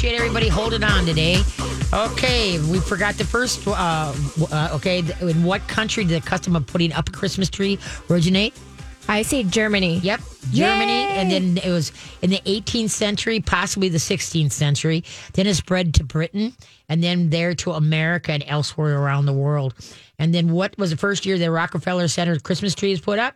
appreciate everybody holding on today. Okay, we forgot the first. Uh, uh, okay, in what country did the custom of putting up a Christmas tree originate? I say Germany. Yep, Germany, Yay! and then it was in the 18th century, possibly the 16th century. Then it spread to Britain, and then there to America and elsewhere around the world. And then what was the first year the Rockefeller Center Christmas tree is put up?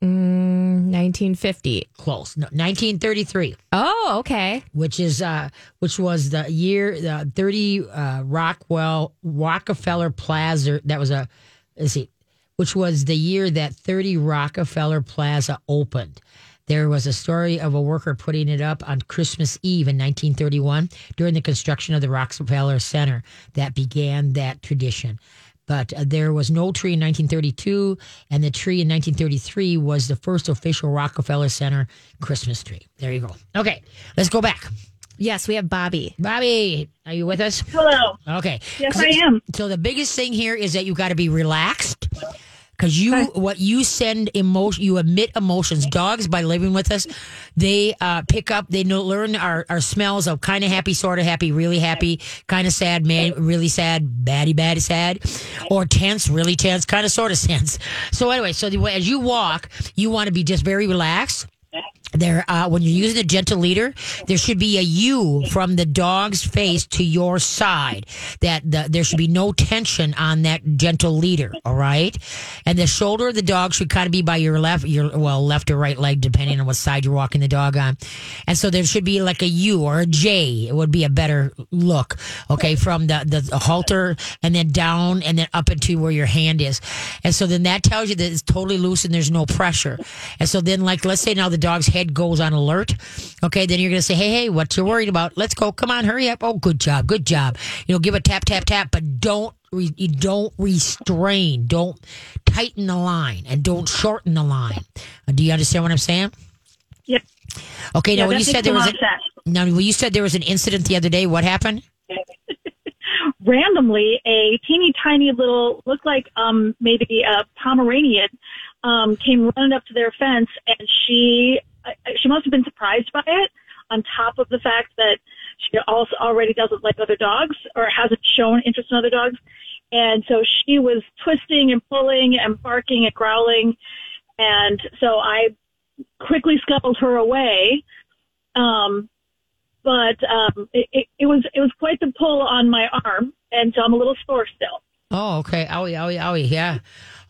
1950. Close, no, 1933. Oh, okay. which is uh which was the year the 30 uh Rockwell Rockefeller Plaza that was a let's see which was the year that 30 Rockefeller Plaza opened. There was a story of a worker putting it up on Christmas Eve in 1931 during the construction of the Rockefeller Center that began that tradition. But uh, there was no tree in 1932, and the tree in 1933 was the first official Rockefeller Center Christmas tree. There you go. Okay, let's go back. Yes, we have Bobby. Bobby, are you with us? Hello. Okay. Yes, I am. So the biggest thing here is that you got to be relaxed because you what you send emotion you emit emotions. Dogs by living with us they uh, pick up they know, learn our, our smells of kind of happy sort of happy really happy kind of sad man really sad baddie baddie sad or tense really tense kind of sort of tense. So anyway so the, way as you walk you want to be just very relaxed there uh, when you're using a gentle leader there should be a u from the dog's face to your side. That the, there should be no tension on that gentle leader all right? And the shoulder of the dog should kind of be by your left your well left or right leg depending on what side you're walking the dog on. And so there should be like a u or a j. It would be a better look okay from the the halter and then down and then up into where your hand is. And so then that tells you that it's totally loose and there's no pressure. And so then like let's say now the dog's head goes on alert okay then you're gonna say hey hey what you're worried about? Let's go. Come on hurry up. Oh good job good job. You know give a tap tap tap but don't re- you don't restrain. Don't tighten the line and don't shorten the line. Uh, do you understand what i'm saying? Yep. okay Yeah, now when you said there was a, now when you said there was an incident the other day what happened? Randomly a teeny tiny little looked like um maybe a pomeranian um came running up to their fence and she she must have been surprised by it on top of the fact that she also already doesn't like other dogs or hasn't shown interest in other dogs. And so she was twisting and pulling and barking and growling. And so i quickly scuttled her away. Um but um, it, it, it was it was quite the pull on my arm, and so I'm a little sore still. oh okay. Owie owie owie. Yeah.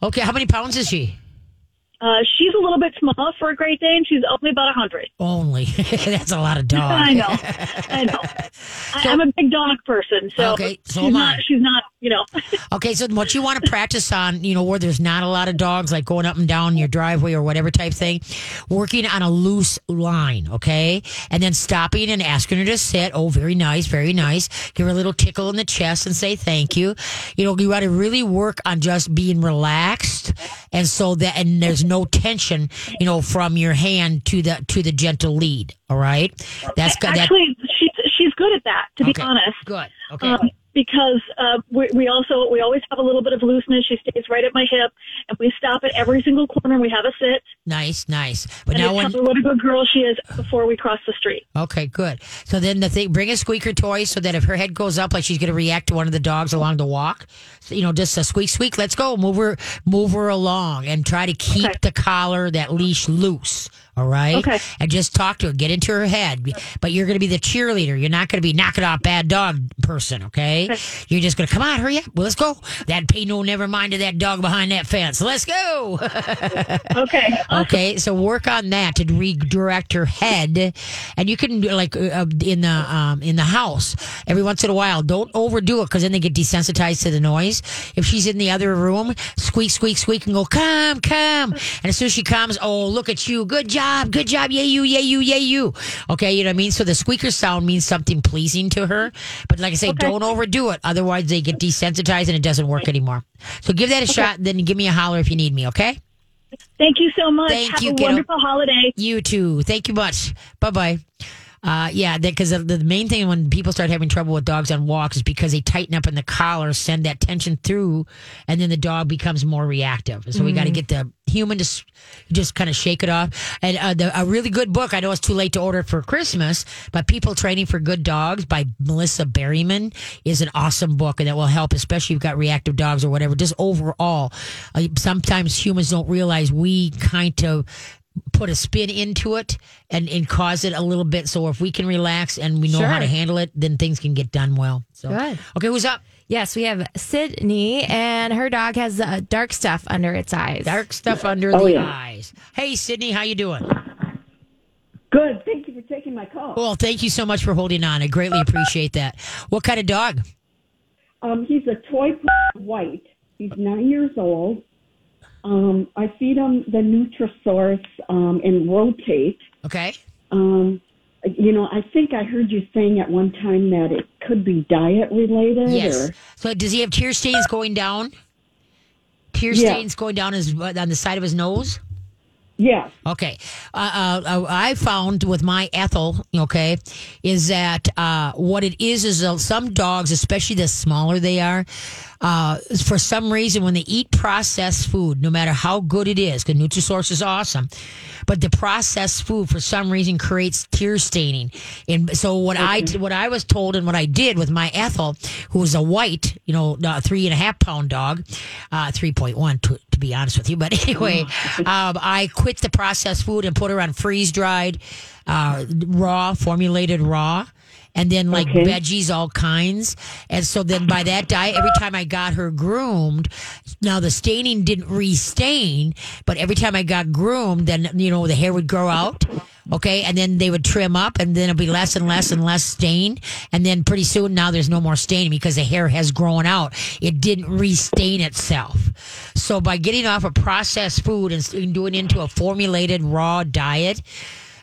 Okay. How many pounds is she Uh, she's a little bit small for a Great Dane. She's only about a hundred. only that's a lot of dog I know, I know. I, I'm a big dog person, so Okay, so she's am not. I. She's not. You know. Okay, so what you want to practice on, you know, where there's not a lot of dogs, like going up and down your driveway or whatever type thing, working on a loose line, okay? And then stopping and asking her to sit. Oh, very nice, very nice. Give her a little tickle in the chest and say thank you. You know, you got to really work on just being relaxed, and so that and there's no tension, you know, from your hand to the to the gentle lead. All right, that's good. That, Actually, she's she's good at that. To be honest. good. Okay. Um, because uh, we, we also we always have a little bit of looseness. She stays right at my hip, and we stop at every single corner. We have a sit, nice, nice. But and now when what a good girl she is before we cross the street. Okay, good. So then the thing, bring a squeaker toy so that if her head goes up, like she's going to react to one of the dogs along the walk, so, you know, just a squeak, squeak. Let's go, move her, move her along, and try to keep Okay. the collar, that leash loose. All right. Okay. And just talk to her, get into her head. But you're going to be the cheerleader. You're not going to be knocking off bad dog person. Okay. You're just going to come on, hurry up. Well, let's go. That pay no never mind to that dog behind that fence. Let's go. Okay. Okay, so work on that to redirect her head, and you can do like uh, in the um, in the house every once in a while. Don't overdo it because then they get desensitized to the noise. If she's in the other room, squeak, squeak, squeak, and go come, come. And as soon as she comes, oh look at you, good job, good job, yay you, yay you, yay you. Okay, you know what I mean. So the squeaker sound means something pleasing to her, but like I say, don't overdo it. Otherwise, they get desensitized and it doesn't work anymore. So give that a shot. Then give me a holler if you need me. Okay. Thank you so much. Thank Have you, a kiddo. wonderful holiday. You too. Thank you much. Bye bye. Uh, yeah, because the, the main thing when people start having trouble with dogs on walks is because they tighten up in the collar, send that tension through, and then the dog becomes more reactive. So we got to get the human to s- just kind of shake it off. And uh, the, a really good book. I know it's too late to order for Christmas, but People Training for Good Dogs by Melissa Berryman is an awesome book, and that will help, especially if you've got reactive dogs or whatever. Just overall, uh, sometimes humans don't realize we kind of put a spin into it and, and cause it a little bit. So if we can relax and we know how to handle it, then things can get done well. So Good. Okay, who's up? Yes, we have Sydney, and her dog has uh, dark stuff under its eyes. Dark stuff under Oh, the yeah. eyes. Hey, Sydney, how you doing? Good. Thank you for taking my call. Well, thank you so much for holding on. I greatly appreciate that. What kind of dog? Um, he's a toy Poodle white. He's nine years old. Um, I feed him the Nutrisource um, and rotate. Okay. Um, you know, I think I heard you saying at one time that it could be diet related. Yes. Or, So does he have tear stains going down? Tear Yeah. stains going down his on the side of his nose? yes. Okay. Uh, uh, I found with my Ethel, okay, is that uh, what it is is uh, some dogs, especially the smaller they are, uh, for some reason when they eat processed food, no matter how good it is, because Nutrisource is awesome, but the processed food for some reason creates tear staining. And so what I what I was told and what I did with my Ethel, who was a white, you know, uh, three and a half pound dog, uh, three point one to, to be honest with you, but anyway, um, I quit the processed food and put her on freeze dried, uh, raw, formulated raw. And then like Okay. veggies, all kinds. And so then by that diet, every time I got her groomed, now the staining didn't restain, but every time I got groomed, then, you know, the hair would grow out. Okay. And then they would trim up and then it'll be less and less and less stain. And then pretty soon now there's no more staining because the hair has grown out. It didn't restain itself. So by getting off of processed food and doing into a formulated raw diet,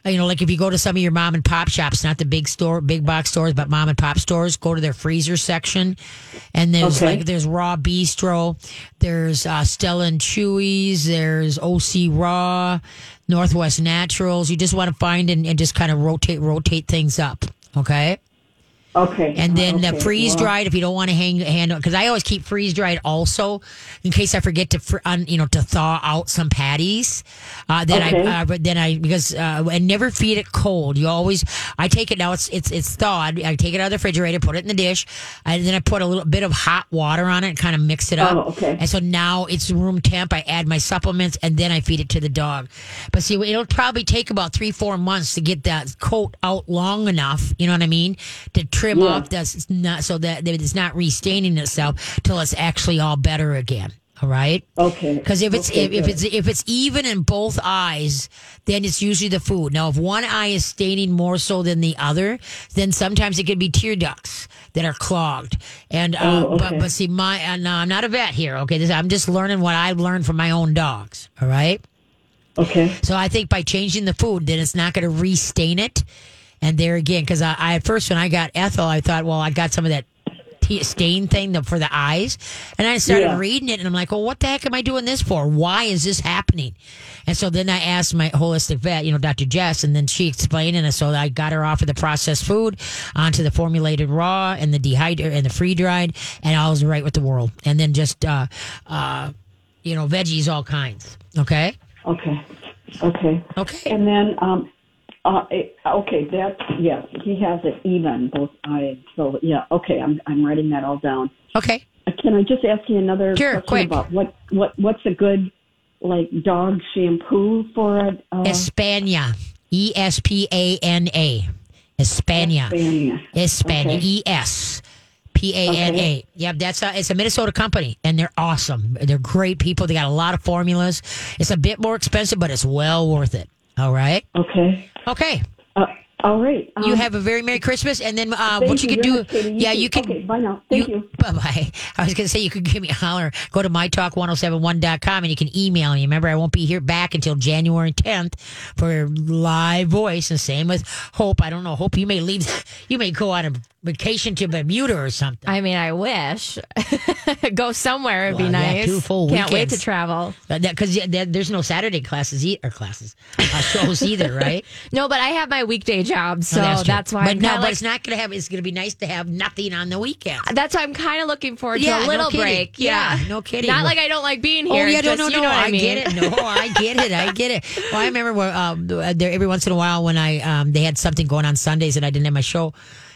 you know, like if you go to some of your mom and pop shops, not the big store, big box stores, but mom and pop stores, go to their freezer section, and there's Okay. like there's Raw Bistro, there's uh, Stella and Chewy's, there's OC Raw, Northwest Naturals. You just want to find and, and just kind of rotate rotate things up, okay? Okay. And then okay. uh, freeze well, dried if you don't want to hang handle because I always keep freeze dried also in case I forget to fr- un, you know to thaw out some patties. Uh, then Okay. I uh, but then I because uh, and never feed it cold. You always I take it now it's it's it's thawed. I take it out of the refrigerator, put it in the dish, and then I put a little bit of hot water on it and kind of mix it up. Oh, okay. And so now it's room temp. I add my supplements and then I feed it to the dog. But see, it'll probably take about three four months to get that coat out long enough. You know what I mean? To trim Yeah. off that's not so that it's not restaining itself till it's actually all better again. All right. Okay. Because if it's Okay, if, if it's if it's even in both eyes, then it's usually the food. Now, if one eye is staining more so than the other, then sometimes it could be tear ducts that are clogged. And uh, Oh, but but see, my uh, no, I'm not a vet here. Okay, this, I'm just learning what I've learned from my own dogs. All right. Okay. So I think by changing the food, then it's not going to restain it. And there again, because I, I at first when I got Ethel, I thought, well, I got some of that stain thing the, for the eyes, and I started Yeah. reading it, and I'm like, well, what the heck am I doing this for? Why is this happening? And so then I asked my holistic vet, you know, Dr. Jess, and then she explained, and so I got her off of the processed food onto the formulated raw and the dehydrated and the free dried, and I was right with the world. And then just, uh, uh, you know, veggies, all kinds. Okay. Okay. Okay. Okay. And then, um, uh, it, okay, that yes, he has it even both eyes. So yeah, okay, I'm I'm writing that all down. Okay. Uh, Can I just ask you another Sure, question quick. about what what what's a good like dog shampoo for a uh, Espana. E S P A N A. Espana. Espana. Espana. Okay. E S P A N A. Yep, that's a it's a Minnesota company and they're awesome. They're great people. They got a lot of formulas. It's a bit more expensive, but it's well worth it. All right. Okay. Okay. Uh, all right. Um, You have a very Merry Christmas, and then uh, what you you can do, much, Katie. You yeah, you can. Okay, bye now. Thank you. Bye bye. I was going to say you could give me a holler. Go to mytalk1071.com and you can email me. Remember, I won't be here back until January 10th for live voice. And same with Hope. I don't know. Hope you may leave. You may go on a vacation to Bermuda or something. I mean, I wish. Go somewhere. It'd be Well, yeah, nice. two full Can't wait to travel. Because there's no Saturday classes e- or classes uh, shows either, right? No, but I have my weekday job, so No, true. that's why But I'm no, kinda but like, it's not going to have. It's going to be nice to have nothing on the weekend. that's why I'm kind of looking forward to Yeah, a no little kidding. break. Yeah, Yeah, no kidding. Not like I don't like being here. Oh yeah, just, no, no, you know I, I, mean. get it. No, I get it. I get it. Well, I remember where, um, there every once in a while when I um, they had something going on Sundays and I didn't have my show.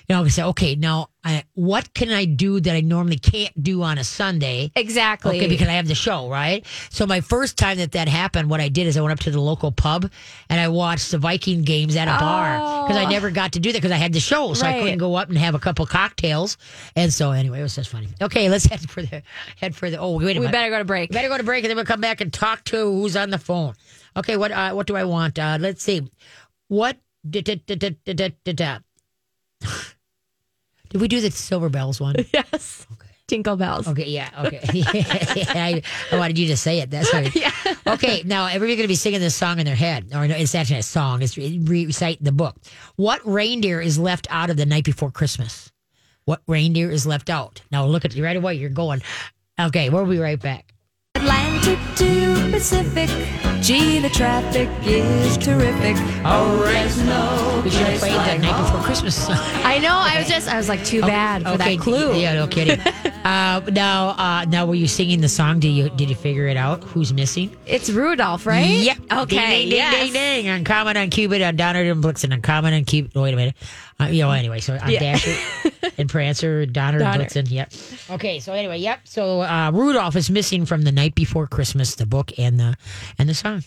You know, say, okay, now I, what can I do that I normally can't do on a Sunday? Exactly. Okay, because I have the show, right? So my first time that that happened, what I did is I went up to the local pub and I watched the Viking games at a bar because I never got to do that because I had the show, so I couldn't go up and have a couple cocktails. And so anyway, it was just funny. Okay, let's head for the head for the. Oh, wait a minute. we better go to break. We better go to break and then we'll come back and talk to who's on the phone. Okay, what uh, what do I want? Uh, let's see. What did did did did we do the silver bells one? yes. Tinkle bells. Okay, yeah, okay. I, I wanted you to say it. That's right. Yeah. Okay, now everybody's going to be singing this song in their head. Or no, it's actually a song. It's re- reciting the book. What reindeer is left out of the night before Christmas? What reindeer is left out? Now look at you right away. You're going. Okay, we'll be right back. Atlantic to Pacific. Gee, the traffic is terrific. Oh, no. We should have played the night before Christmas. I know. I was just. I was like, too bad for that clue. Yeah, no kidding. uh, now, uh, now, were you singing the song? Did you did you figure it out? Who's missing? It's Rudolph, right? Yep. Okay. Ding, ding, yes. ding, ding, ding. On Comet on Cupid, on Donner and Blitzen, on Comet on Cupid. Wait a minute. Uh, you know, anyway, so on Yeah. Dasher and Prancer, Donner and Blitzen. Yep. Okay, so anyway, yep. So uh, Rudolph is missing from the night before Christmas, the book and the and the song.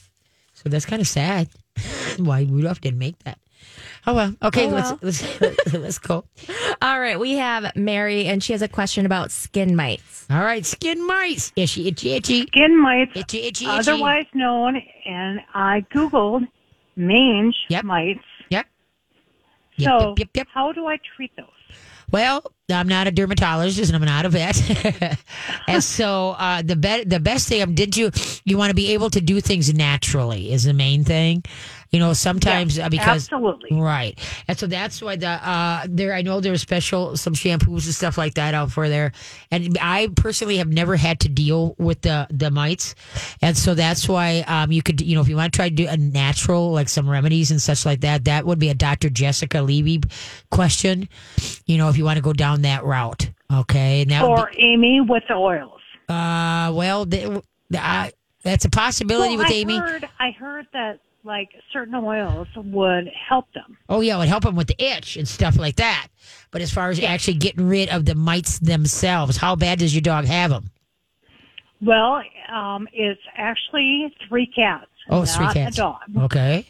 So that's kind of sad. Why Rudolph didn't make that? Oh well. Okay, Oh, well. let's let's let's go. All right. We have Mary, and she has a question about skin mites. All right, skin mice. Itchy, itchy, itchy. Skin mites, Itchy, itchy, itchy. otherwise known, and I googled mange Yep. mites. Yep. So, yep, yep. how do I treat those? Well, I'm not a dermatologist and I'm not a vet, and so uh, the be- the best thing um, did you you want to be able to do things naturally is the main thing. You know, sometimes uh, because Absolutely. right, and so that's why the uh, there I know there's special some shampoos and stuff like that out for there, and I personally have never had to deal with the the mites, and so that's why um, you could you know if you want to try to do a natural like some remedies and such like that, that would be a Dr. Jessica Levy question. You know, if you want to go down that route, okay, and that would Or Amy with the oils. uh, well, the, the, uh, that's a possibility Well, with I Amy. Heard, I heard that like certain oils would help them. Oh yeah, it would help them with the itch and stuff like that. But as far as actually getting rid of the mites themselves, how bad does your dog have them? Well, um, it's actually three cats. Oh, three cats. A dog. Okay.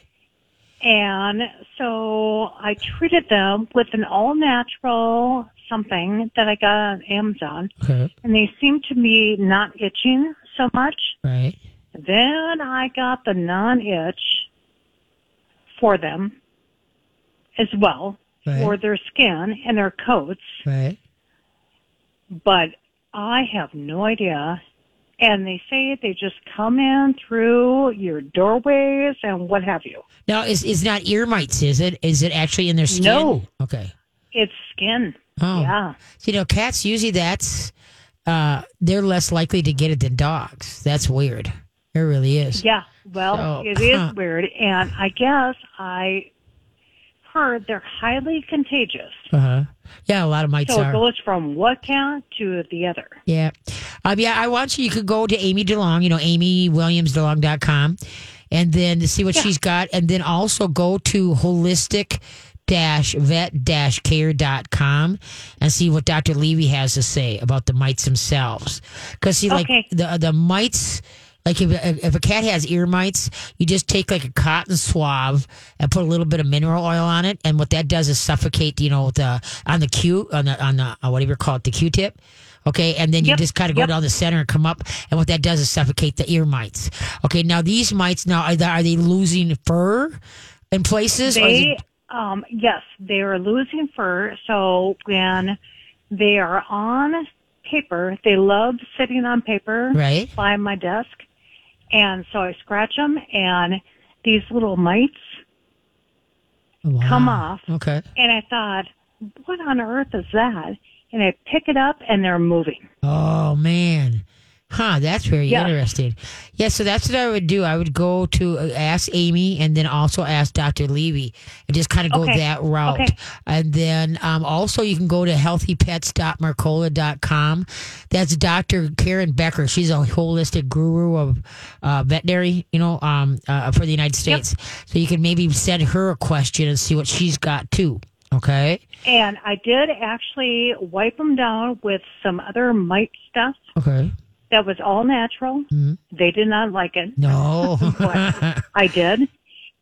And so I treated them with an all natural something that I got on Amazon. Okay. And they seem to be not itching so much. Right. Then I got the non itch for them as well Right. for their skin and their coats. Right. But I have no idea. And they say they just come in through your doorways and what have you. Now, is is not ear mites? Is it? Is it actually in their skin? No. Okay. It's skin. Oh. Yeah. So, you know, cats usually that's uh they're less likely to get it than dogs. That's weird. It really is. Yeah. Well, So, it is huh. weird. And I guess I heard they're highly contagious. Uh huh. Yeah, a lot of mites So it goes from one cat to the other. Yeah. Um, yeah, I want you, you could go to Amy DeLong, you know, amywilliamsdelong.com, and then to see what she's got. And then also go to holistic vet care.com and see what Dr. Levy has to say about the mites themselves. Because, see, like Okay. the, the mites, like if, if a cat has ear mites, you just take like a cotton swab and put a little bit of mineral oil on it, and what that does is suffocate, you know, the on the Q on the on the uh, whatever you call it, the Q-tip. Okay, and then you Yep, just kind of go yep. down the center and come up, and what that does is suffocate the ear mites. Okay, now these mites now are they, are they losing fur in places? They, um, yes, they are losing fur. So when they are on paper, they love sitting on paper right? by my desk. And so I scratch them and these little mites Wow. come off. Okay. And I thought, what on earth is that? And I pick it up and they're moving. Oh man, Huh, that's very Yeah. interesting. Yeah, so that's what I would do. I would go to uh, ask Amy and then also ask Dr. Levy and just kind of go Okay. that route. Okay. And then um, also you can go to healthypets.mercola.com. That's Dr. Karen Becker. She's a holistic guru of uh, veterinary, you know, um, uh, for the United States. Yep. So you can maybe send her a question and see what she's got too. Okay. And I did actually wipe them down with some other mite stuff Okay. That was all natural. Mm-hmm. They did not like it, No. I did.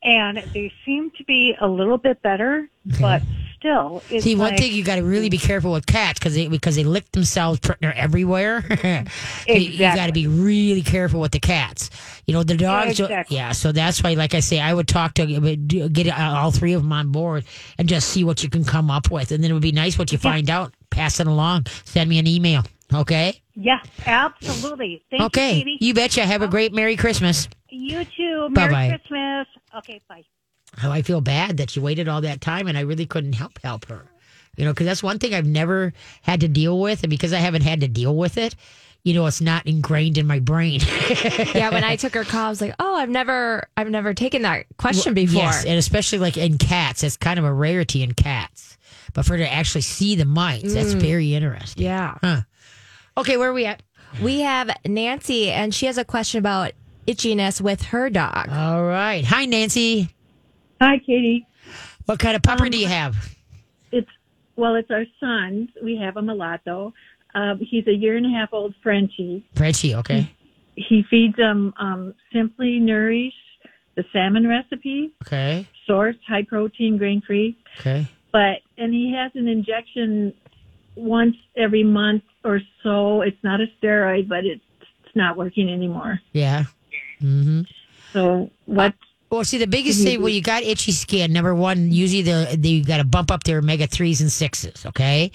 And they seem to be a little bit better, but still, it's See, one like, thing you got to really be careful with cats because they because they lick themselves they're everywhere. You- You got to be really careful with the cats. You know the dogs. exactly. Yeah, so that's why, like I say, I would talk to get all three of them on board and just see what you can come up with, and then it would be nice what you find out. Pass it along. Send me an email. Okay. Yeah, absolutely. Thank okay. you, Katie. You betcha. Have a oh. great Merry Christmas. You too. Merry Bye-bye. Christmas. Okay, bye. how I feel bad that she waited all that time and I really couldn't help help her. You know, because that's one thing I've never had to deal with, and because I haven't had to deal with it, you know, it's not ingrained in my brain. yeah, when I took her call, I was like, "Oh, I've never, I've never taken that question before." Yes, and especially like in cats, it's kind of a rarity in cats. But for her to actually see the mites, that's mm. very interesting. yeah. Okay, where are we at? We have Nancy, and she has a question about itchiness with her dog. All right. Hi, Nancy. Hi, Katie. What kind of pupper do you have? It's well, it's our son. We have a lot though. Um, he's a year and a half old Frenchie. Frenchie, okay. He feeds him um, simply nourish, the salmon recipe, Okay. source, high protein, grain free. Okay. But and he has an injection once every month or so. It's not a steroid, but it's it's not working anymore. Yeah. Mm-hmm. So what? Well, see, the biggest thing when you got itchy skin, number one, usually the, the you got to bump up their omega threes and sixes. Okay.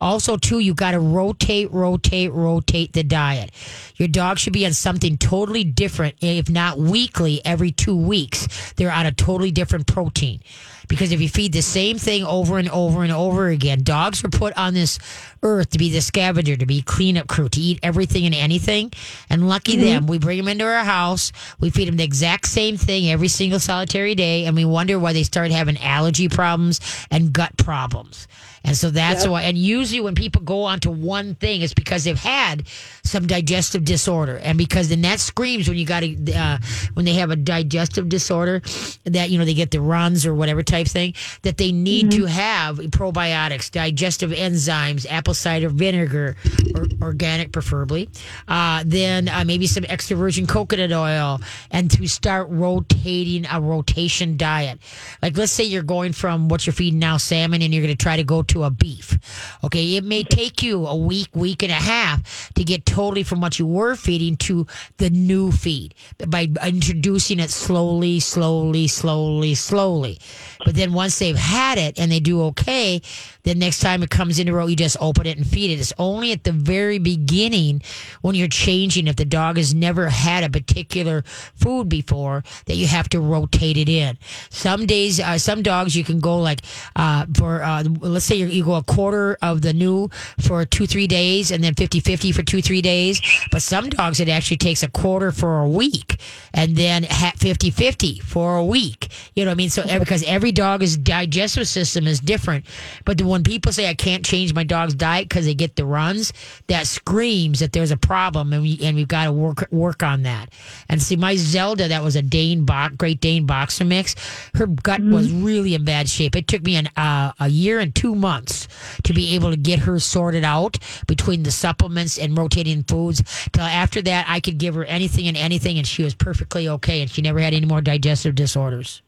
Also, two, you got to rotate, rotate, rotate the diet. Your dog should be on something totally different, if not weekly, every two weeks. They're on a totally different protein. Because if you feed the same thing over and over and over again, dogs are put on this earth to be the scavenger, to be cleanup crew, to eat everything and anything. And lucky mm-hmm. them, we bring them into our house, we feed them the exact same thing every single solitary day, and we wonder why they start having allergy problems and gut problems. And so that's why, and usually when people go onto one thing, it's because they've had some digestive disorder. And because then that screams when you got to, uh, when they have a digestive disorder that, you know, they get the runs or whatever type thing, that they need to have probiotics, digestive enzymes, apple cider vinegar, or organic preferably. Uh, then uh, maybe some extra virgin coconut oil and to start rotating a rotation diet. Like let's say you're going from what you're feeding now, salmon, and you're going to try to go to a beef. Okay, it may take you a week, week and a half to get totally from what you were feeding to the new feed by introducing it slowly, slowly, slowly, slowly. But then once they've had it and they do okay, the next time it comes into row, you just open it and feed it. It's only at the very beginning when you're changing, if the dog has never had a particular food before, that you have to rotate it in. Some days, uh, some dogs you can go like uh, for, uh, let's say you go a quarter of the new for two, three days and then 50 50 for two, three days. But some dogs, it actually takes a quarter for a week and then 50 50 for a week. You know what I mean? So, eh, because every dog's digestive system is different. But the, when people say, I can't change my dog's diet because they get the runs, that screams that there's a problem and, we, and we've got to work, work on that. And see, my Zelda, that was a Dane, bo- Great Dane boxer mix, her gut was really in bad shape. It took me an, uh, a year and two months to be able to get her sorted out between the supplements and rotating foods. Till after that, I could give her anything and anything, and she was perfectly okay, and she never had any more digestive disorders.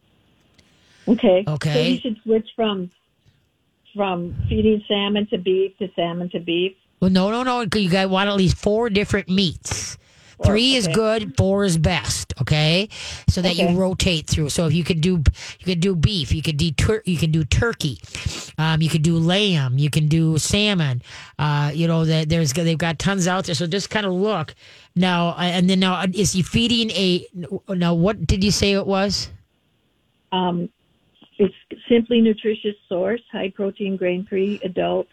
Okay. Okay. So you should switch from from feeding salmon to beef to salmon to beef. Well, no, no, no. You got want at least four different meats. Three is good, four is best. Okay, so that Okay. you rotate through. So if you could do, you could do beef, you could do tur- you can do turkey, um, you could do lamb, you can do salmon. Uh, you know that there's they've got tons out there. So just kind of look now, and then now uh, is he feeding a? Now what did you say it was? Um, it's simply Nourish source, high protein, grain free, adult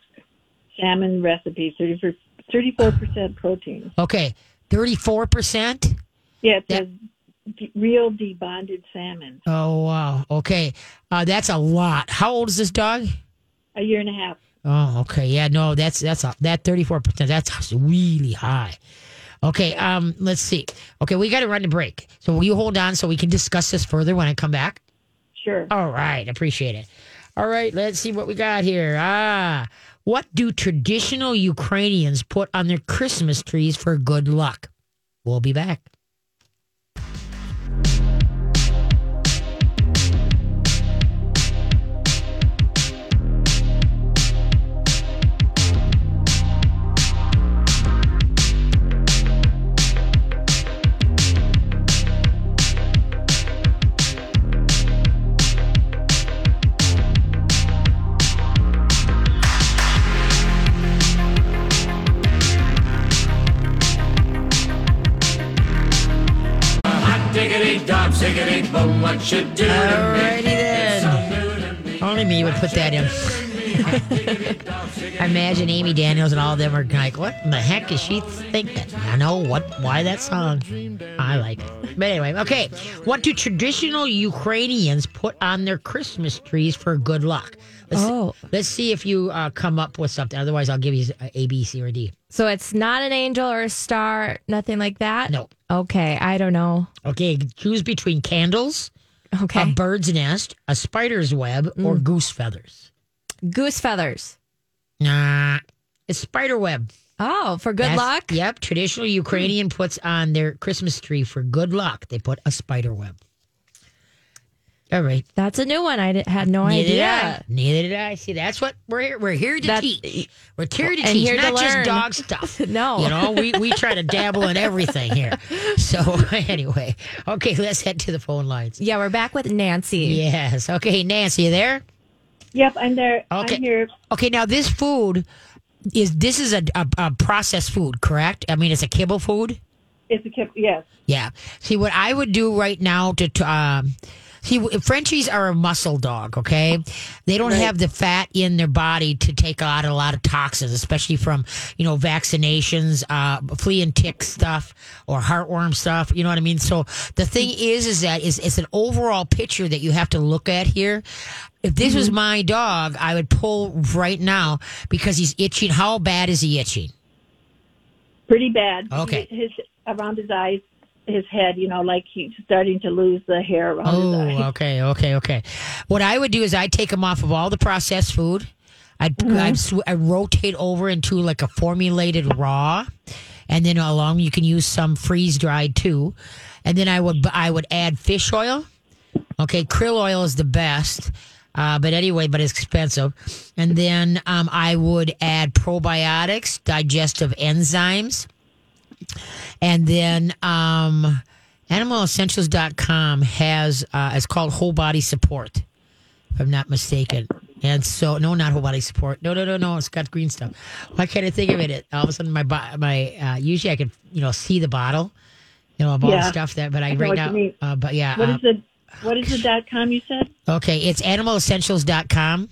salmon recipe, 34 percent protein. Okay. Thirty-four percent. Yeah, it That- says real debonded salmon. Oh wow. Okay, uh, that's a lot. How old is this dog? A year and a half. Oh, okay. Yeah, no, that's that's a, that thirty four percent. That's really high. Okay, um, let's see. Okay, we got to run the break. So will you hold on so we can discuss this further when I come back? Sure. All right, appreciate it. All right, let's see what we got here. Ah, what do traditional Ukrainians put on their Christmas trees for good luck? We'll be back. Boom, what you do? Alrighty then. Only me would put that in. I imagine Amy Daniels and all of them are like, "What in the heck is she thinking?" I know what, why that song. I like it, but anyway, okay. What do traditional Ukrainians put on their Christmas trees for good luck? Let's, Oh. let's see if you uh, come up with something. Otherwise, I'll give you a, B, C, or D. So it's not an angel or a star, nothing like that? No. Okay, I don't know. Okay, choose between candles, Okay. a bird's nest, a spider's web, or goose feathers. Goose feathers. Nah, it's spider web. Oh, for good That's- luck? Yep. Traditional Ukrainian puts on their Christmas tree for good luck. They put a spider web. All right. That's a new one. I had no Neither did idea. Neither did I. See, that's what we're here. We're here to That's- teach. We're here to And teach, here to not just dog stuff. No. You know, we, we try to dabble in everything here. So, anyway, okay, let's head to the phone lines. Yeah, we're back with Nancy. Yes. Okay, Nancy, you there? Yep, I'm there. Okay. I'm here. Okay, now this food is this is a, a, a processed food, correct? I mean, it's a kibble food. It's a kip. Yes. Yeah. See, what I would do right now to, to um, see, Frenchies are a muscle dog. Okay, they don't have the fat in their body to take out a lot of toxins, especially from you know vaccinations, uh, flea and tick stuff, or heartworm stuff. You know what I mean? So the thing is, is that is it's an overall picture that you have to look at here. If this was my dog, I would pull right now because he's itching. How bad is he itching? Pretty bad. Okay. His around his eyes, his head. You know, like he's starting to lose the hair around Oh, okay, okay, okay. What I would do is I'd take him off of all the processed food. I'd, I'd, sw- I'd rotate over into like a formulated raw, and then along you can use some freeze dried too. And then I would I would add fish oil. Okay, krill oil is the best. Uh, but anyway, but it's expensive. And then um, I would add probiotics, digestive enzymes. And then um, animalessentials.com has, uh, it's called whole body support, if I'm not mistaken. And so, no, not whole body support. No, no, no, no. It's got green stuff. Why can't I think of it? all of a sudden, my, my, uh, usually I can, you know, see the bottle, you know, of all the stuff that, but I, I right now, uh, but yeah. What uh, is the what is the dot com you said? okay. It's animalessentials.com.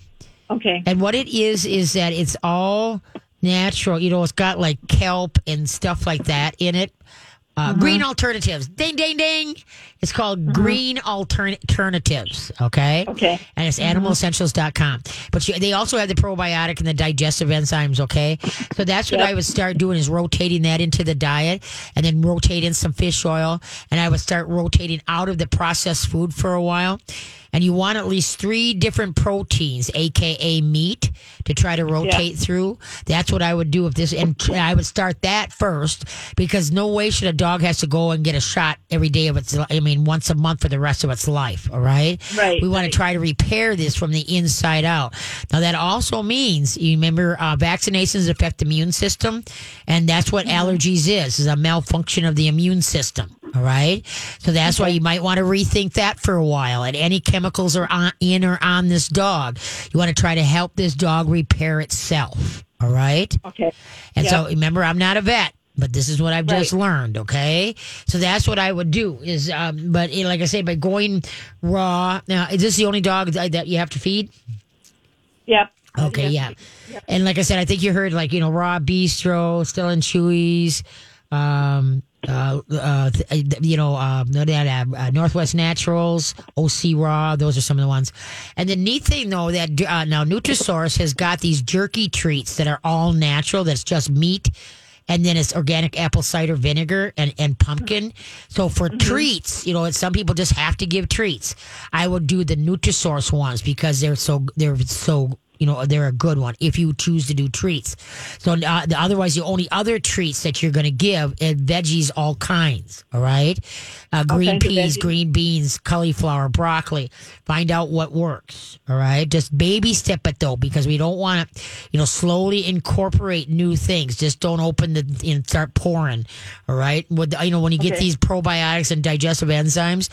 Okay. And what it is is that it's all natural. You know, it's got like kelp and stuff like that in it. Uh, uh-huh. Green alternatives. Ding, ding, ding. It's called uh-huh. green altern- alternatives. Okay. Okay. And it's uh-huh. animalessentials.com. But you, they also have the probiotic and the digestive enzymes. Okay. So that's what Yep. I would start doing is rotating that into the diet and then rotate in some fish oil. And I would start rotating out of the processed food for a while. And you want at least three different proteins, aka meat, to try to rotate through. That's what I would do if this, and I would start that first because no way should a dog has to go and get a shot every day of its. I mean, once a month for the rest of its life. All right. Right, We want right. to try to repair this from the inside out. Now that also means you remember uh, vaccinations affect the immune system, and that's what allergies is: is a malfunction of the immune system. All right. So that's why you might want to rethink that for a while. And any chemicals are on, in or on this dog, you want to try to help this dog repair itself. All right. Okay. And so remember, I'm not a vet, but this is what I've just Right. learned. Okay, so that's what I would do. Is um, but eh, like I say, by going raw. Now, is this the only dog that that you have to feed? Yep. Okay, yeah. And like I said, I think you heard like you know raw bistro, Stella and Chewy's. Um, uh, uh, you know, uh, uh, Northwest Naturals, OC Raw. Those are some of the ones. And the neat thing, though, that uh, now Nutrisource has got these jerky treats that are all natural. That's just meat. And then it's organic apple cider vinegar and, and pumpkin. So for treats, you know, some people just have to give treats. I would do the Nutrisource ones because they're so they're so you know they're a good one if you choose to do treats. So uh, the, otherwise, the only other treats that you're going to give is veggies, all kinds. All right, uh, green peas, green beans, cauliflower, broccoli. Find out what works. All right, just baby step it though, because we don't want to, you know, slowly incorporate new things. Just don't open the and start pouring. All right, with you know when you get Okay. these probiotics and digestive enzymes,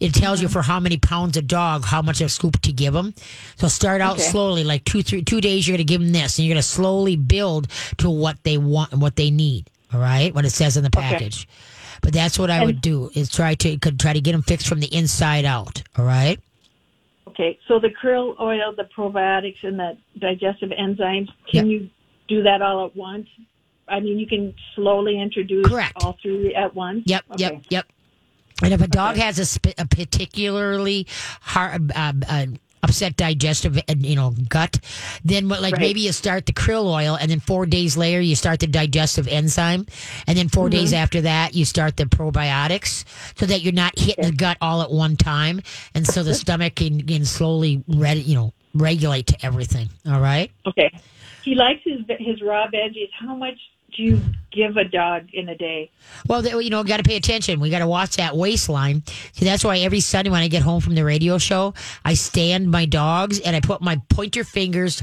it tells Mm-hmm. you for how many pounds of dog how much of a scoop to give them. So start out Okay. slowly, like two, three, two days. You're going to give them this, and you're going to slowly build to what they want and what they need. All right, what it says in the package. But that's what I would do is try to could try to get them fixed from the inside out. All right. Okay, so the krill oil, the probiotics, and the digestive enzymes, can you do that all at once? I mean, you can slowly introduce Correct. all three at once. Yep, Okay. yep, yep. And if a dog has a, sp- a particularly hard, uh, uh, upset digestive, uh, you know, gut, then what? Like Right. maybe you start the krill oil, and then four days later you start the digestive enzyme, and then 4 days Mm-hmm. after that you start the probiotics, so that you're not hitting the gut all at one time, and so the stomach can, can slowly, re- you know, regulate to everything. All right. Okay. He likes his his raw veggies. How much do you give a dog in a day? Well, you know, got to pay attention. We got to watch that waistline. See, that's why every Sunday when I get home from the radio show, I stand my dogs and I put my pointer fingers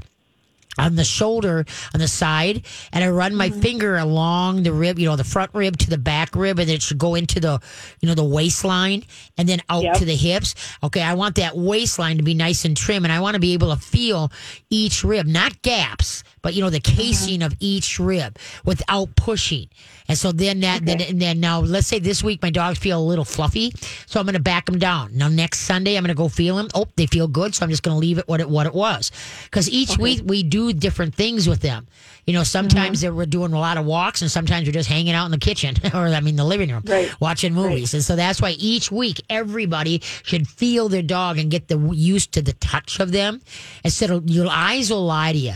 on the shoulder on the side and I run Mm-hmm. my finger along the rib, you know, the front rib to the back rib and it should go into the, you know, the waistline and then out Yep. to the hips. Okay. I want that waistline to be nice and trim and I want to be able to feel each rib, not gaps, but you know, the Mm-hmm. casing of each rib without pushing. And so then that, then, and then now let's say this week my dogs feel a little fluffy. So I'm going to back them down. Now next Sunday I'm going to go feel them. Oh, they feel good. So I'm just going to leave it what it, what it was. Cause each week we do different things with them. You know, sometimes Mm-hmm. we're doing a lot of walks and sometimes we're just hanging out in the kitchen or I mean the living room Right. watching movies. And so that's why each week everybody should feel their dog and get the used to the touch of them. Instead of your eyes will lie to you.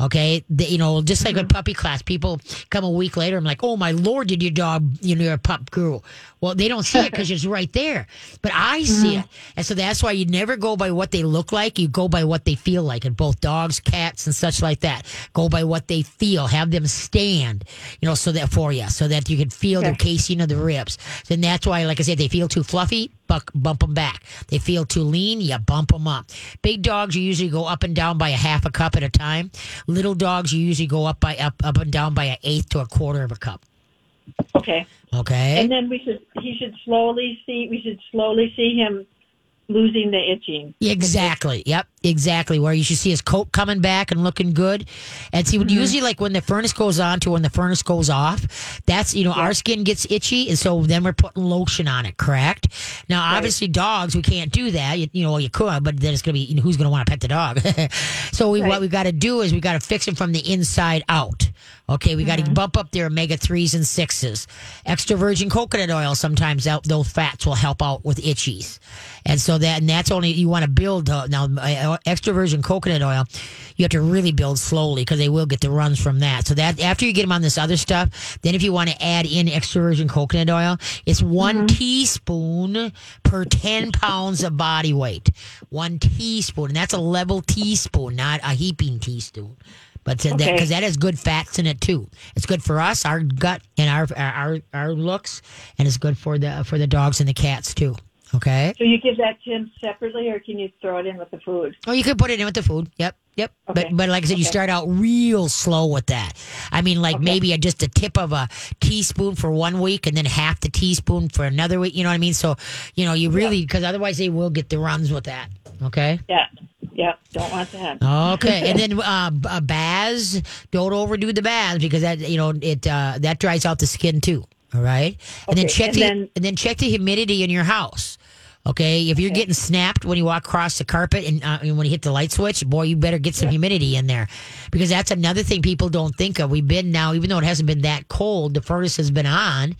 Okay, the, you know, just like with mm-hmm. puppy class, people come a week later. I'm like, oh my lord, did your dog, you know, your pup grew? Well, they don't see it because it's right there, but I see mm-hmm. it, and so that's why you never go by what they look like. You go by what they feel like, and both dogs, cats, and such like that. Go by what they feel. Have them stand, you know, so that for you, so that you can feel the casing of the ribs. Then that's why, like I said, they feel too fluffy. Buck, bump them back. They feel too lean, you bump them up. Big dogs, you usually go up and down by a half a cup at a time. Little dogs, you usually go up by up up and down by an eighth to a quarter of a cup. Okay. Okay. And then we should he should slowly see we should slowly see him losing the itching. Exactly. Yep. Exactly. Where you should see his coat coming back and looking good. And see, usually like when the furnace goes on to when the furnace goes off, that's, you know, our skin gets itchy. And so then we're putting lotion on it, correct? Now, obviously, dogs, we can't do that. You, you know, you could, but then it's going to be, you know, who's going to want to pet the dog? so we, what Right. we got to do is we got to fix them from the inside out. Okay, we got to bump up their omega threes and sixes. Extra virgin coconut oil sometimes out, those fats will help out with itchies, and so that and that's only you want to build uh, now. Uh, extra virgin coconut oil, you have to really build slowly because they will get the runs from that. So that after you get them on this other stuff, then if you want to add in extra virgin coconut oil, it's one mm-hmm. teaspoon per ten pounds of body weight. One teaspoon, and that's a level teaspoon, not a heaping teaspoon. But that Okay. because that has good fats in it too. It's good for us, our gut, and our our our looks, and it's good for the for the dogs and the cats too. Okay. So you give that to him separately or can you throw it in with the food? Oh, you could put it in with the food. Yep, yep. Okay. But but like I said, you start out real slow with that. I mean, like Okay. maybe a, just a tip of a teaspoon for one week, and then half the teaspoon for another week. You know what I mean? So you know, you really because otherwise they will get the runs with that. Okay. Yeah. Yeah. Don't want that. Okay, and then uh, uh, baths. Don't overdo the baths because that you know it uh, that dries out the skin too. All right, and then Okay, check and the then- and then check the humidity in your house. Okay, if you're getting snapped when you walk across the carpet and, uh, and when you hit the light switch, boy, you better get some humidity in there because that's another thing people don't think of. We've been now, even though it hasn't been that cold, the furnace has been on,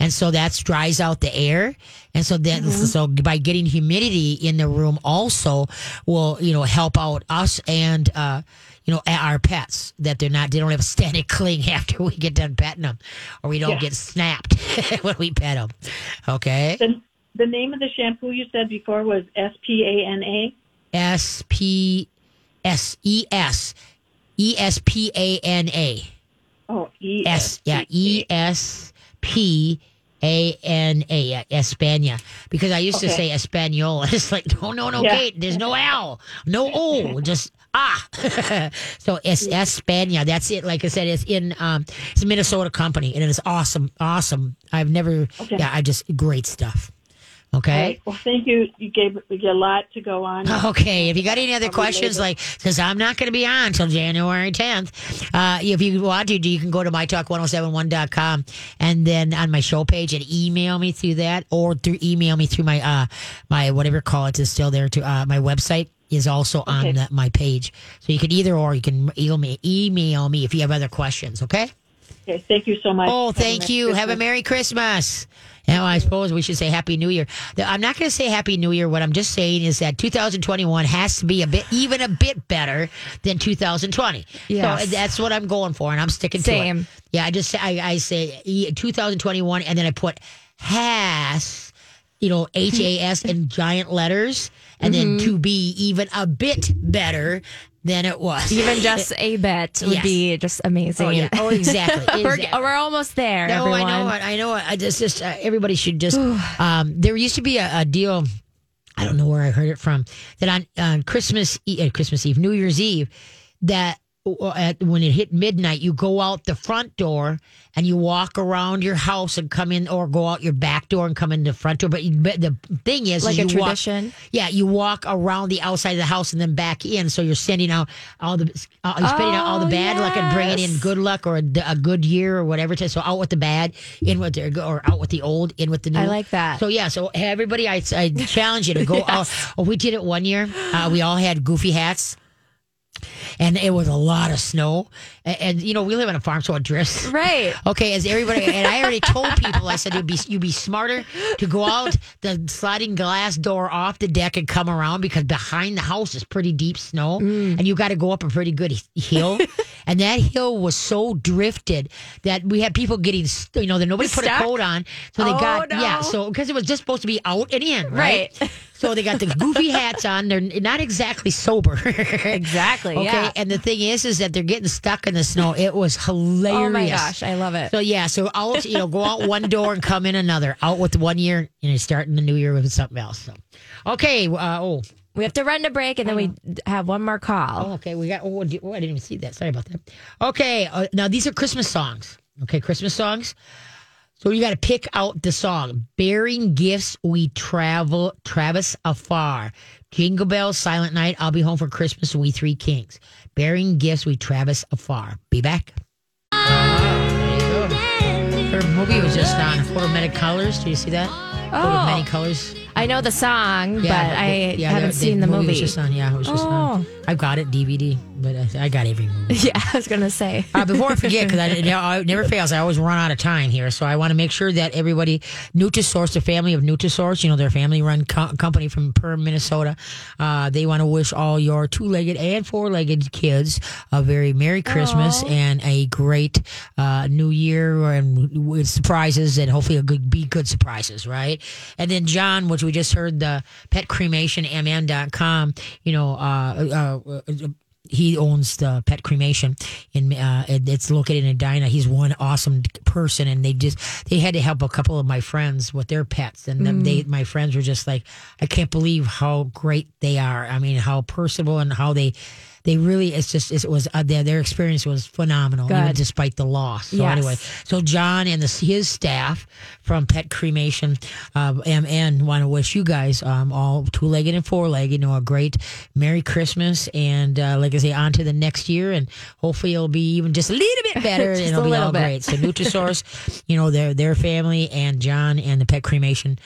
and so that dries out the air, and so then so by getting humidity in the room also will you know help out us and. uh you know, our pets that they're not, they don't have a static cling after we get done petting them, or we don't Yeah. get snapped when we pet them. Okay. The name of the shampoo you said before was S P A N A. S P S E S. E S P A N A. Oh, E S yeah E S P A N A yeah, Espana. Because I used to say Espanol it's like no no no Yeah. Kate there's no L no O just ah. So it's Espana. That's it. Like I said it's in um it's a Minnesota company and it is awesome awesome. I've never Okay. yeah I just great stuff okay. Well, thank you. You gave me a lot to go on. Okay, if you got any other questions, later. like, because I'm not going to be on until January 10th, uh, if you want to, you can go to mytalk1071.com and then on my show page and email me through that or through email me through my, uh, my whatever call it is still there to, uh, my website is also on Okay. the, my page. So you can either or you can email me, email me if you have other questions. Okay. Okay. Thank you so much. Oh, thank nice you. Have a. Merry Christmas. Now, I suppose we should say Happy New Year. I'm not going to say Happy New Year. What I'm just saying is that 2021 has to be a bit, even a bit better than 2020. Yes. So that's what I'm going for, and I'm sticking to Same. it. Yeah, I just say, I, I say e- 2021, and then I put has, you know, H A S in giant letters, and then Mm-hmm. to be even a bit better than it was. Even just a bit would Yes. be just amazing. Oh, yeah. Oh, exactly. we're, Exactly. we're almost there. No, everyone. I know it. I know it. I just, just uh, everybody should just. um, there used to be a, a deal. I don't know where I heard it from. That on on Christmas e- uh, Christmas Eve, New Year's Eve, that at, when it hit midnight, you go out the front door and you walk around your house and come in, or go out your back door and come in the front door. But, you, but the thing is, Like is a you walk- tradition? yeah, you walk around the outside of the house and then back in. So you're sending out all the, uh, you're spending out all the Oh, bad luck and bringing in good luck or a, a good year or whatever. So out with the bad, in with the, or out with the old, in with the new. I like that. So yeah, so everybody, I, I challenge you to go out. Oh, we did it one year. Uh, we all had goofy hats. And it was a lot of snow, and, and you know we live on a farm, so it drifts. Right. Okay, as everybody, and I already told people, I said it'd be you'd be smarter to go out the sliding glass door off the deck and come around because behind the house is pretty deep snow, Mm. and you got to go up a pretty good hill, and that hill was so drifted that we had people getting, you know, that nobody put Stuck? a coat on, so they Oh, got no. yeah, so because it was just supposed to be out and in, right? Right. So they got the goofy hats on. They're not exactly sober. Exactly. Okay, Yeah. and the thing is, is that they're getting stuck in the snow. It was hilarious. Oh my gosh, I love it. So yeah, so out, you know, go out one door and come in another. Out with one year, you know, starting the new year with something else. So, okay. Uh, oh, we have to run to break and then we have one more call. oh, okay. We got. Oh, oh, I didn't even see that. Sorry about that. Okay. Uh, now these are Christmas songs. Okay, Christmas songs. So you got to pick out the song. Bearing gifts, we travel, Travis afar. Jingle bells, Silent Night. I'll be home for Christmas. We three kings. Bearing gifts, we Travis afar. Be back. there you go. Her movie was just on Photomatic Colors. Do you see that? Oh. Many Colors. I know the song, but I yeah, haven't the- seen the, movie. was just on. Yeah, it was just on. Oh. I've got it DVD, but I, I got every movie. yeah, I was gonna say. Uh, before I forget, because I, I- it never fails, I always run out of time here. So I want to make sure that everybody, Nutrisource, the family of Nutrisource, you know, their family run co- company from Perham, Minnesota, uh, they want to wish all your two legged and four legged kids a very Merry Christmas and a great uh, New Year and with surprises and hopefully a good, be good surprises, right? And then John, which we just heard, the pet cremation, mn.com, you know, uh, uh, uh, he owns the pet cremation in uh it's located in Edina. He's one awesome person and they just they had to help a couple of my friends with their pets and them they my friends were just like I can't believe how great they are. I mean how personable and how they they really it's just it was uh, their, their experience was phenomenal even despite the loss. So Yes. anyway, so John and the, his staff from Pet Cremation uh, MN want to wish you guys um, all two legged and four legged, you know, a great Merry Christmas and uh, like I say, on to the next year, and hopefully it'll be even just a little bit better, and it'll a be all bit. great. So Nutrisource, you know, their their family and John and the Pet Cremation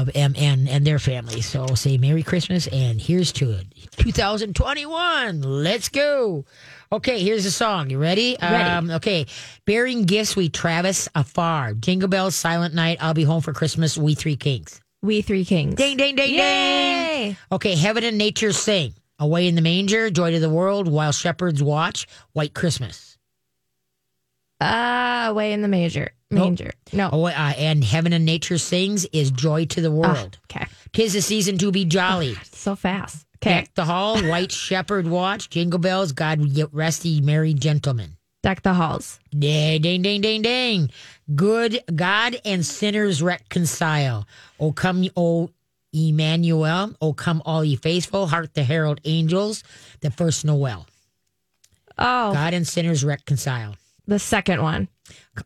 of MN and their family. So say Merry Christmas and here's to it, 2021. Let's go. Okay, here's a song. You ready? Ready. Um, okay. Bearing gifts, we Travis afar. Jingle bells, silent night. I'll be home for Christmas. We three kings. We Three Kings. Ding, ding, ding, ding. Okay, heaven and nature sing. Away in the manger, joy to the world, while shepherds watch. White Christmas. Uh, away in the major manger. No. Oh, uh, and heaven and nature sings is joy to the Ah, world. okay. Tis the season to be jolly. So fast. Okay. Deck the hall, white shepherd watch, jingle bells, God rest ye merry gentlemen. Deck the halls. Ding, ding, ding, ding, ding. Good God and sinners reconcile. O come, O Emmanuel. O come, all ye faithful. Hark the herald angels. The first Noel. Oh, God and sinners reconcile. The second one.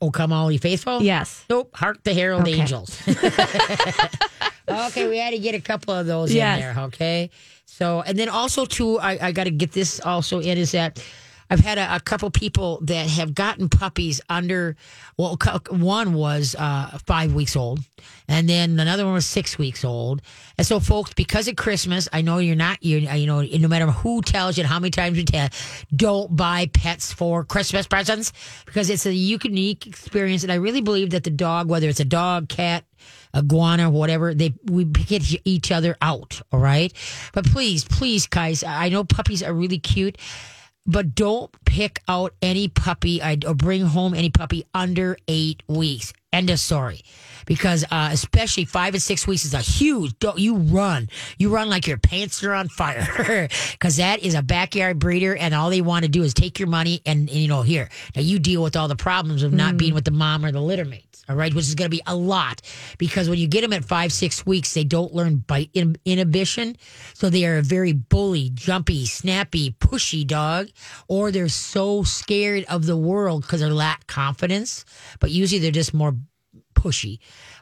O come, all ye faithful. Yes. Nope. Hark the herald Okay. angels. okay, we had to get a couple of those Yes. in there. Okay. So, and then also too, I, I got to get this also in is that I've had a, a couple people that have gotten puppies under. Well, one was uh, five weeks old, and then another one was six weeks old. And so, folks, because of Christmas, I know you're not. You you know, no matter who tells you how many times you tell, don't buy pets for Christmas presents because it's a unique experience. And I really believe that the dog, whether it's a dog, cat, iguana, whatever, they we get each other out. All right, but please, please, guys, I know puppies are really cute but don't pick out any puppy or bring home any puppy under eight weeks. End of story. Because uh, especially five and six weeks is a huge. Don't you run? You run like your pants are on fire. Because that is a backyard breeder, and all they want to do is take your money and, and you know here now you deal with all the problems of not being with the mom or the litter mates. All right, which is going to be a lot because when you get them at five six weeks, they don't learn bite in- inhibition, so they are a very bully, jumpy, snappy, pushy dog, or they're so scared of the world because they lack confidence. But usually they're just more pushy.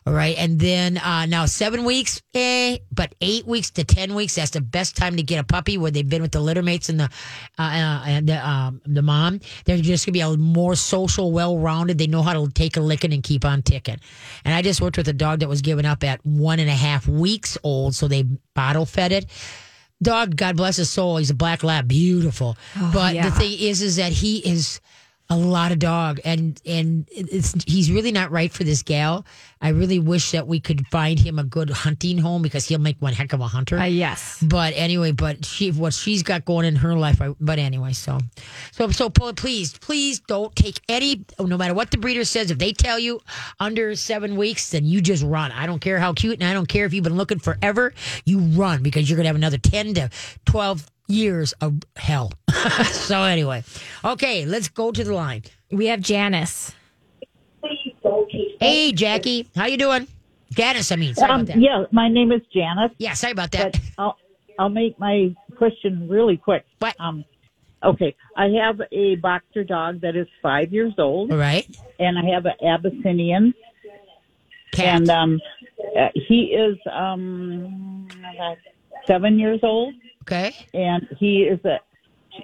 All right. And then uh, now seven weeks, eh, but eight weeks to 10 weeks, that's the best time to get a puppy where they've been with the litter mates and the, uh, uh, and the, um, the mom. They're just going to be a more social, well rounded. They know how to take a licking and keep on ticking. And I just worked with a dog that was given up at one and a half weeks old. So they bottle fed it dog god bless his soul he's a black lab beautiful but yeah. the thing is is that he is a lot of dog and and it's he's really not right for this gal i really wish that we could find him a good hunting home because he'll make one heck of a hunter Uh, yes. but anyway, but she what she's got going in her life. I, but anyway, so so so please please don't take any. No matter what the breeder says, if they tell you under seven weeks, then you just run. I don't care how cute, and I don't care if you've been looking forever. You run because you're gonna have another ten to twelve years of hell. so anyway, okay, let's go to the line. We have Janice. Hey, Jackie, how you doing? Janice, I mean, Um, yeah, my name is Janice, Yeah, sorry about that. I'll I'll make my question really quick. What? Um, okay, I have a boxer dog that is five years old, All right, and I have an Abyssinian, cat. and um, uh, he is um seven years old, okay, and he is a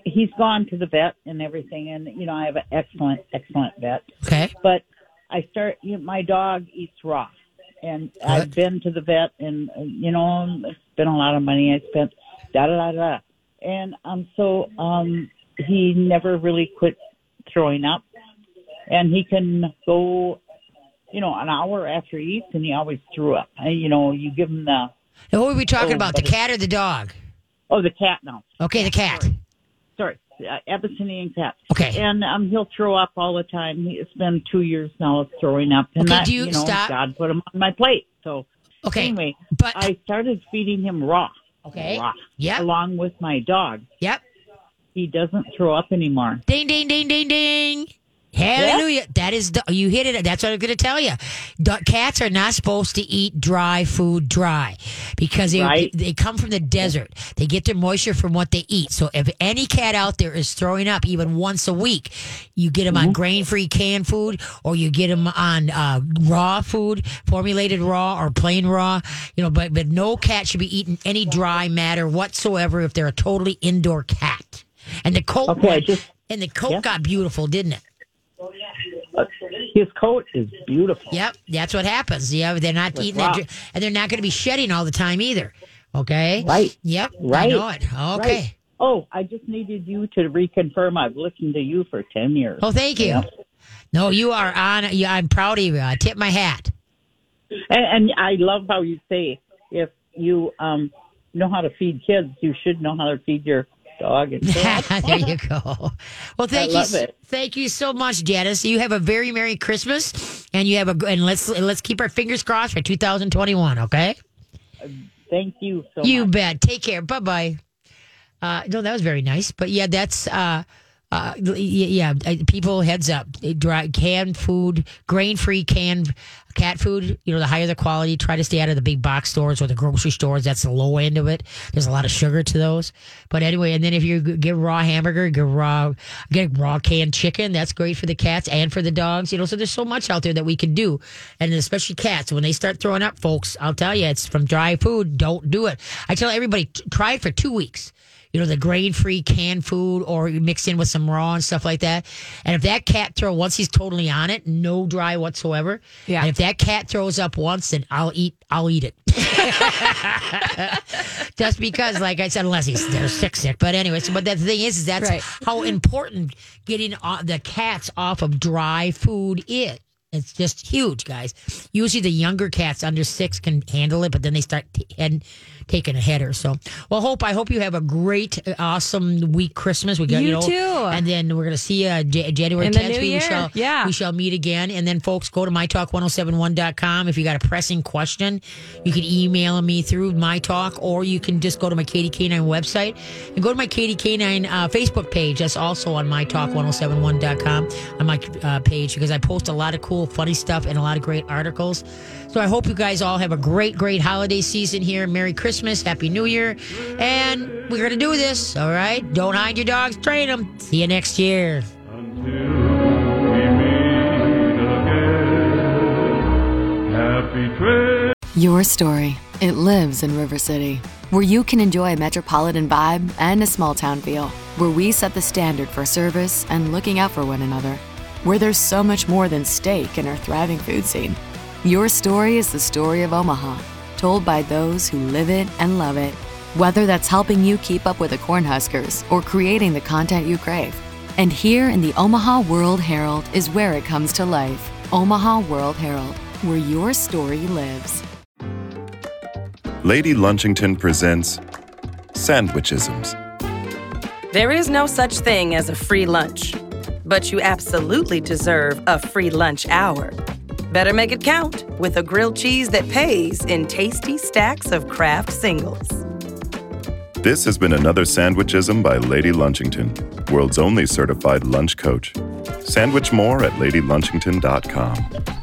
he's gone to the vet and everything, and you know I have an excellent excellent vet, okay, but I start you know, my dog eats raw, and I've been to the vet, and you know it's been a lot of money. I spent, da da da da, and um so um he never really quit throwing up, and he can go, you know, an hour after he eats, and he always threw up. And, you know, you give him the now what were we talking Oh, about? The cat or the dog? Oh the cat now, Okay, the cat. sorry, uh, Abyssinian cat. Okay. And um, he'll throw up all the time. He, it's been two years now of throwing up. And Okay, that, do you know, stop- God put him on my plate. So Okay. anyway, but I started feeding him raw. Okay. Raw. Yeah. Along with my dog. Yep. He doesn't throw up anymore. Ding, ding, ding, ding, ding. Hallelujah. That is, the, you hit it. That's what I'm going to tell you. Cats are not supposed to eat dry food dry because they, Right. they come from the desert. They get their moisture from what they eat. So if any cat out there is throwing up even once a week, you get them on grain free canned food or you get them on uh, raw food, formulated raw or plain raw, you know, but, but no cat should be eating any dry matter whatsoever if they're a totally indoor cat. And the coat, Okay, just- and the coat Yeah. got beautiful, didn't it? Uh, his coat is beautiful. Yep, that's what happens. Yeah, they're not eating that, and they're not going to be shedding all the time either. Okay, Right. Yep, I Right. know it. Okay. Right. Oh, I just needed you to reconfirm. I've listened to you for ten years. Oh, thank you. No, you are on. I'm proud of you. I tip my hat. And, and I love how you say if you um know how to feed kids, you should know how to feed your dog and there you go. Well, thank you, love it. thank you so much, Janice. You have a very merry Christmas, and you have a and let's let's keep our fingers crossed for 2021. Okay. Thank you so You much. bet. Take care. Bye bye. Uh, no, that was very nice. But yeah, that's uh, uh, yeah. uh, People, heads up. Dry canned food, grain free canned cat food. You know, the higher the quality. Try to stay out of the big box stores or the grocery stores. That's the low end of it. There's a lot of sugar to those. But anyway, and then if you get raw hamburger, get raw, get raw canned chicken. That's great for the cats and for the dogs. You know, so there's so much out there that we can do, and especially cats. When they start throwing up, folks, I'll tell you, it's from dry food. Don't do it. I tell everybody, try it for two weeks you know, the grain free canned food or you mix in with some raw and stuff like that. And if that cat throw once he's totally on it, no dry whatsoever. Yeah. And if that cat throws up once, then I'll eat I'll eat it. Just because, like I said, unless he's they're sick sick. But anyway, so but the thing is, is that's Right. how important getting the cats off of dry food is. It's just huge, guys. Usually the younger cats under six can handle it, but then they start t- and taking a header. So, well, hope I hope you have a great, uh, awesome week Christmas. We got You know, too. and then we're gonna see you uh, J- January tenth. We year. shall, Yeah. we shall meet again. And then, folks, go to mytalk1071.com if you got a pressing question. You can email me through my talk, or you can just go to my Katie K9 website and go to my Katie K9 uh, Facebook page. That's also on mytalk1071.com on my uh, page because I post a lot of cool, funny stuff and a lot of great articles. So I hope you guys all have a great, great holiday season here. Merry Christmas, Happy New Year, and we're gonna do this. All right, don't hide your dogs, train them. See you next year. Your story. It lives in River City, where you can enjoy a metropolitan vibe and a small town feel, where we set the standard for service and looking out for one another, where there's so much more than steak in our thriving food scene. Your story is the story of Omaha, told by those who live it and love it. Whether that's helping you keep up with the Cornhuskers or creating the content you crave. And here in the Omaha World Herald is where it comes to life. Omaha World Herald, where your story lives. Lady Lunchington presents Sandwichisms. There is no such thing as a free lunch, but you absolutely deserve a free lunch hour. Better make it count with a grilled cheese that pays in tasty stacks of Kraft singles. This has been another Sandwichism by Lady Lunchington, world's only certified lunch coach. Sandwich more at ladylunchington.com.